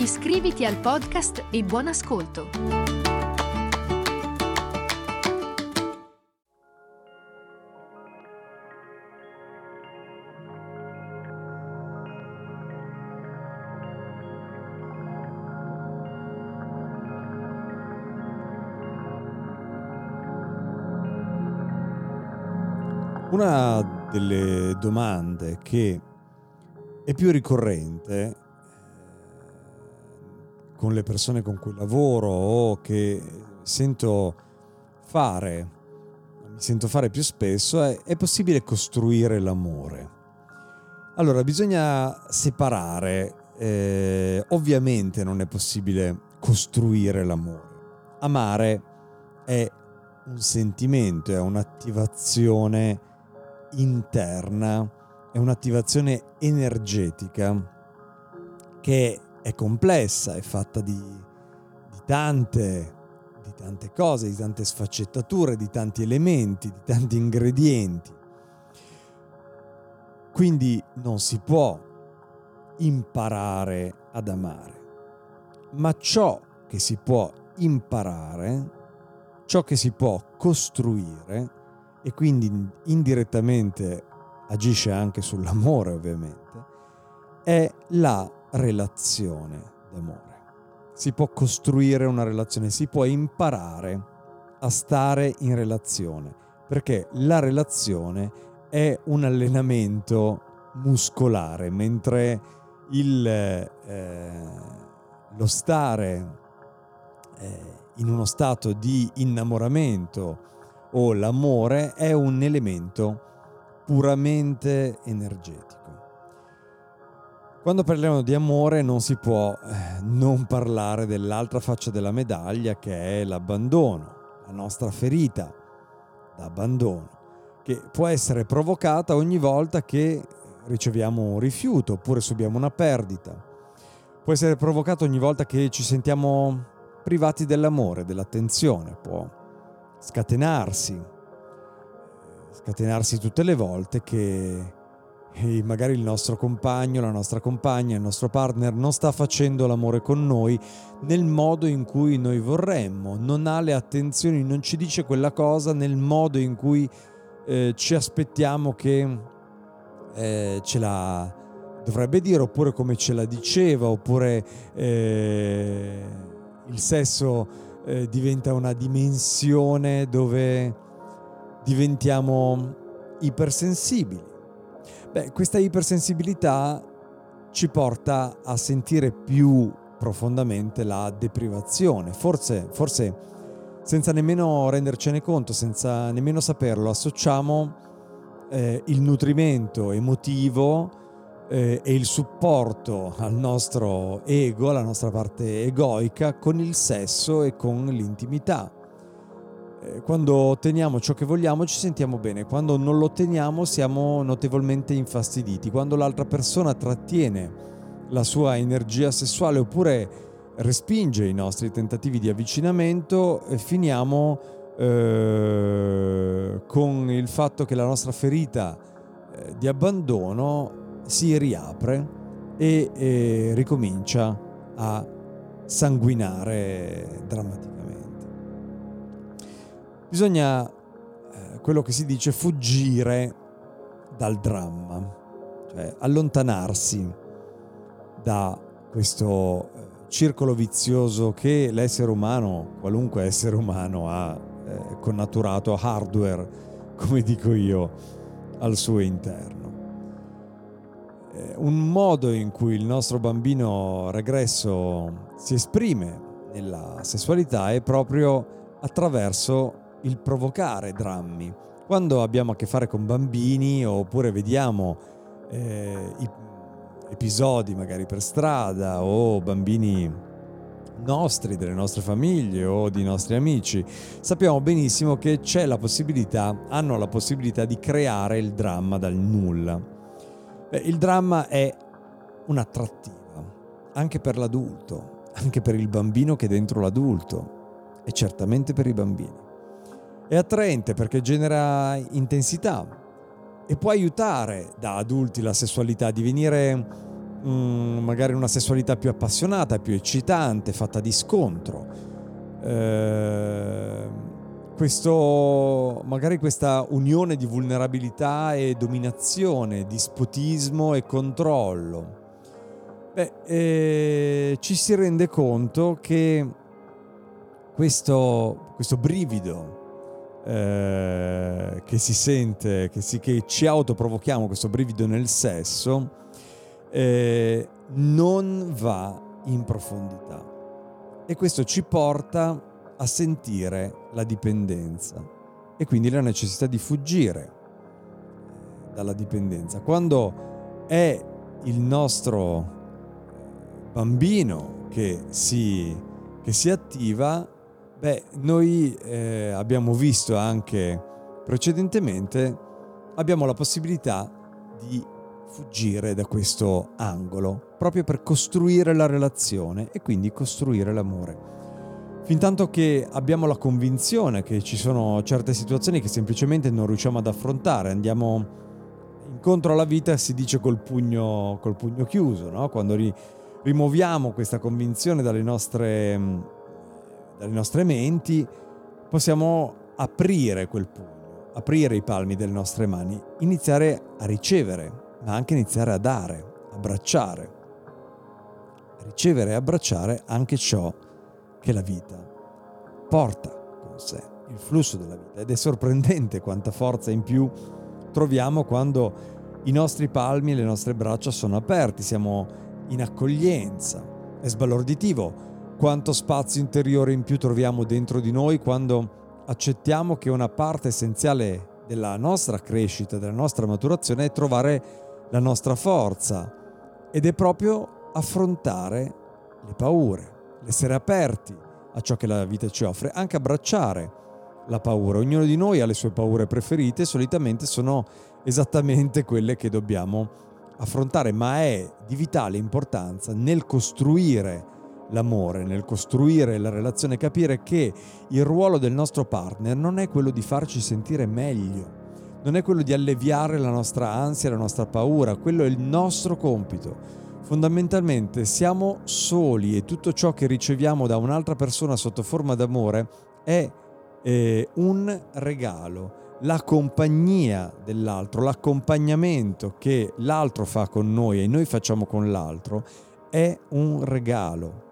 Iscriviti al podcast e buon ascolto! Una delle domande che è più ricorrente con le persone con cui lavoro o che sento fare, mi sento fare più spesso, è, è possibile costruire l'amore? Allora, bisogna separare, eh, ovviamente non è possibile costruire l'amore. Amare è un sentimento, è un'attivazione interna, è un'attivazione energetica che è complessa, è fatta di, di, tante, di tante cose, di tante sfaccettature, di tanti elementi, di tanti ingredienti. Quindi non si può imparare ad amare, ma ciò che si può imparare, ciò che si può costruire, e quindi indirettamente agisce anche sull'amore ovviamente, è la relazione d'amore. Si può costruire una relazione, si può imparare a stare in relazione, perché la relazione è un allenamento muscolare, mentre il, eh, lo stare eh, in uno stato di innamoramento, o l'amore è un elemento puramente energetico. Quando parliamo di amore non si può eh, non parlare dell'altra faccia della medaglia che è l'abbandono, la nostra ferita d'abbandono, che può essere provocata ogni volta che riceviamo un rifiuto oppure subiamo una perdita. Può essere provocata ogni volta che ci sentiamo privati dell'amore, dell'attenzione, può scatenarsi, scatenarsi tutte le volte che magari il nostro compagno, la nostra compagna, il nostro partner non sta facendo l'amore con noi nel modo in cui noi vorremmo, non ha le attenzioni, non ci dice quella cosa nel modo in cui eh, ci aspettiamo che eh, ce la dovrebbe dire, oppure come ce la diceva, oppure eh, il sesso eh, diventa una dimensione dove diventiamo ipersensibili. Beh, questa ipersensibilità ci porta a sentire più profondamente la deprivazione, forse, forse senza nemmeno rendercene conto, senza nemmeno saperlo, associamo eh, il nutrimento emotivo eh, e il supporto al nostro ego, alla nostra parte egoica, con il sesso e con l'intimità. Eh, quando otteniamo ciò che vogliamo ci sentiamo bene, quando non lo otteniamo siamo notevolmente infastiditi, quando l'altra persona trattiene la sua energia sessuale oppure respinge i nostri tentativi di avvicinamento, eh, finiamo eh, con il fatto che la nostra ferita eh, di abbandono si riapre e, e ricomincia a sanguinare drammaticamente. Bisogna, eh, quello che si dice, fuggire dal dramma, cioè allontanarsi da questo eh, circolo vizioso che l'essere umano, qualunque essere umano, ha eh, connaturato hardware, come dico io, al suo interno. Eh, un modo in cui il nostro bambino regresso si esprime nella sessualità è proprio attraverso il provocare drammi. Quando abbiamo a che fare con bambini oppure vediamo eh, episodi magari per strada o bambini nostri, delle nostre famiglie o di nostri amici, sappiamo benissimo che c'è la possibilità, hanno la possibilità di creare il dramma dal nulla. Beh, il dramma è un'attrattiva anche per l'adulto, anche per il bambino che è dentro l'adulto e certamente per i bambini. È attraente perché genera intensità e può aiutare da adulti la sessualità a divenire Mm, magari una sessualità più appassionata, più eccitante, fatta di scontro. Eh, questo, magari questa unione di vulnerabilità e dominazione, dispotismo e controllo. Beh, eh, ci si rende conto che questo, questo brivido eh, che si sente, che, si, che ci autoprovochiamo, questo brivido nel sesso, eh, non va in profondità. E questo ci porta a sentire la dipendenza e quindi la necessità di fuggire eh, dalla dipendenza. Quando è il nostro bambino che si, che si attiva, beh, noi eh, abbiamo visto anche precedentemente, abbiamo la possibilità di fuggire da questo angolo, proprio per costruire la relazione e quindi costruire l'amore. Fintanto che abbiamo la convinzione che ci sono certe situazioni che semplicemente non riusciamo ad affrontare, andiamo incontro alla vita, si dice col pugno, col pugno chiuso, no? quando ri, rimuoviamo questa convinzione dalle nostre, dalle nostre menti, possiamo aprire quel pugno, aprire i palmi delle nostre mani, iniziare a ricevere ma anche iniziare a dare, abbracciare, ricevere e abbracciare anche ciò che la vita porta con sé, il flusso della vita. Ed è sorprendente quanta forza in più troviamo quando i nostri palmi e le nostre braccia sono aperti, siamo in accoglienza. È sbalorditivo quanto spazio interiore in più troviamo dentro di noi quando accettiamo che una parte essenziale della nostra crescita, della nostra maturazione è trovare la nostra forza ed è proprio affrontare le paure, essere aperti a ciò che la vita ci offre, anche abbracciare la paura. Ognuno di noi ha le sue paure preferite, solitamente sono esattamente quelle che dobbiamo affrontare, ma è di vitale importanza nel costruire l'amore, nel costruire la relazione, capire che il ruolo del nostro partner non è quello di farci sentire meglio, non è quello di alleviare la nostra ansia, la nostra paura, quello è il nostro compito. Fondamentalmente siamo soli e tutto ciò che riceviamo da un'altra persona sotto forma d'amore è eh, un regalo. La compagnia dell'altro, l'accompagnamento che l'altro fa con noi e noi facciamo con l'altro è un regalo,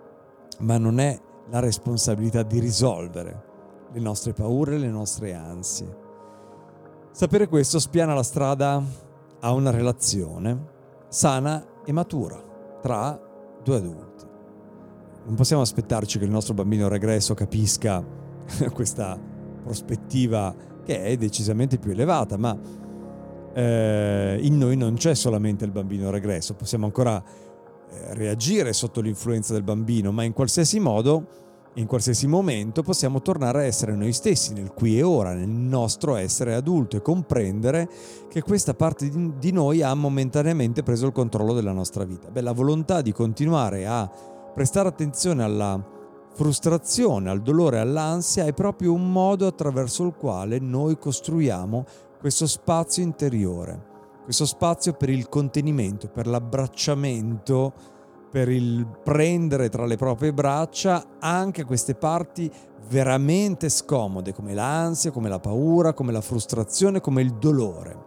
ma non è la responsabilità di risolvere le nostre paure, le nostre ansie. Sapere questo spiana la strada a una relazione sana e matura tra due adulti. Non possiamo aspettarci che il nostro bambino regresso capisca questa prospettiva che è decisamente più elevata, ma eh, in noi non c'è solamente il bambino regresso, possiamo ancora reagire sotto l'influenza del bambino, ma in qualsiasi modo in qualsiasi momento possiamo tornare a essere noi stessi, nel qui e ora, nel nostro essere adulto e comprendere che questa parte di noi ha momentaneamente preso il controllo della nostra vita. Beh, la volontà di continuare a prestare attenzione alla frustrazione, al dolore, all'ansia è proprio un modo attraverso il quale noi costruiamo questo spazio interiore, questo spazio per il contenimento, per l'abbracciamento per il prendere tra le proprie braccia anche queste parti veramente scomode come l'ansia, come la paura, come la frustrazione, come il dolore.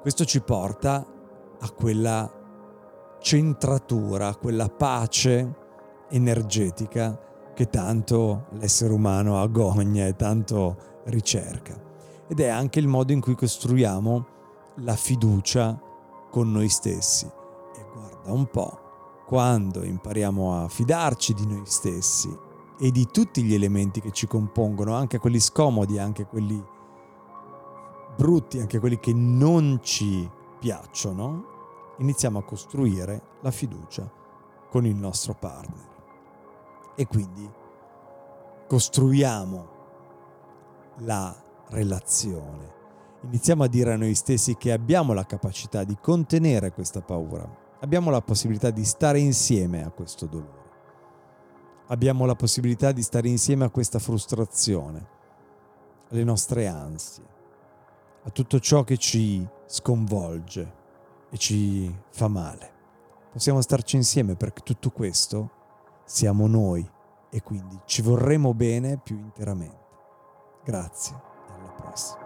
Questo ci porta a quella centratura, a quella pace energetica che tanto l'essere umano agogna e tanto ricerca. Ed è anche il modo in cui costruiamo la fiducia con noi stessi. E guarda un po' quando impariamo a fidarci di noi stessi e di tutti gli elementi che ci compongono, anche quelli scomodi, anche quelli brutti, anche quelli che non ci piacciono, iniziamo a costruire la fiducia con il nostro partner. E quindi costruiamo la relazione. Iniziamo a dire a noi stessi che abbiamo la capacità di contenere questa paura, abbiamo la possibilità di stare insieme a questo dolore, abbiamo la possibilità di stare insieme a questa frustrazione, alle nostre ansie, a tutto ciò che ci sconvolge e ci fa male. Possiamo starci insieme perché tutto questo siamo noi e quindi ci vorremmo bene più interamente. Grazie e alla prossima.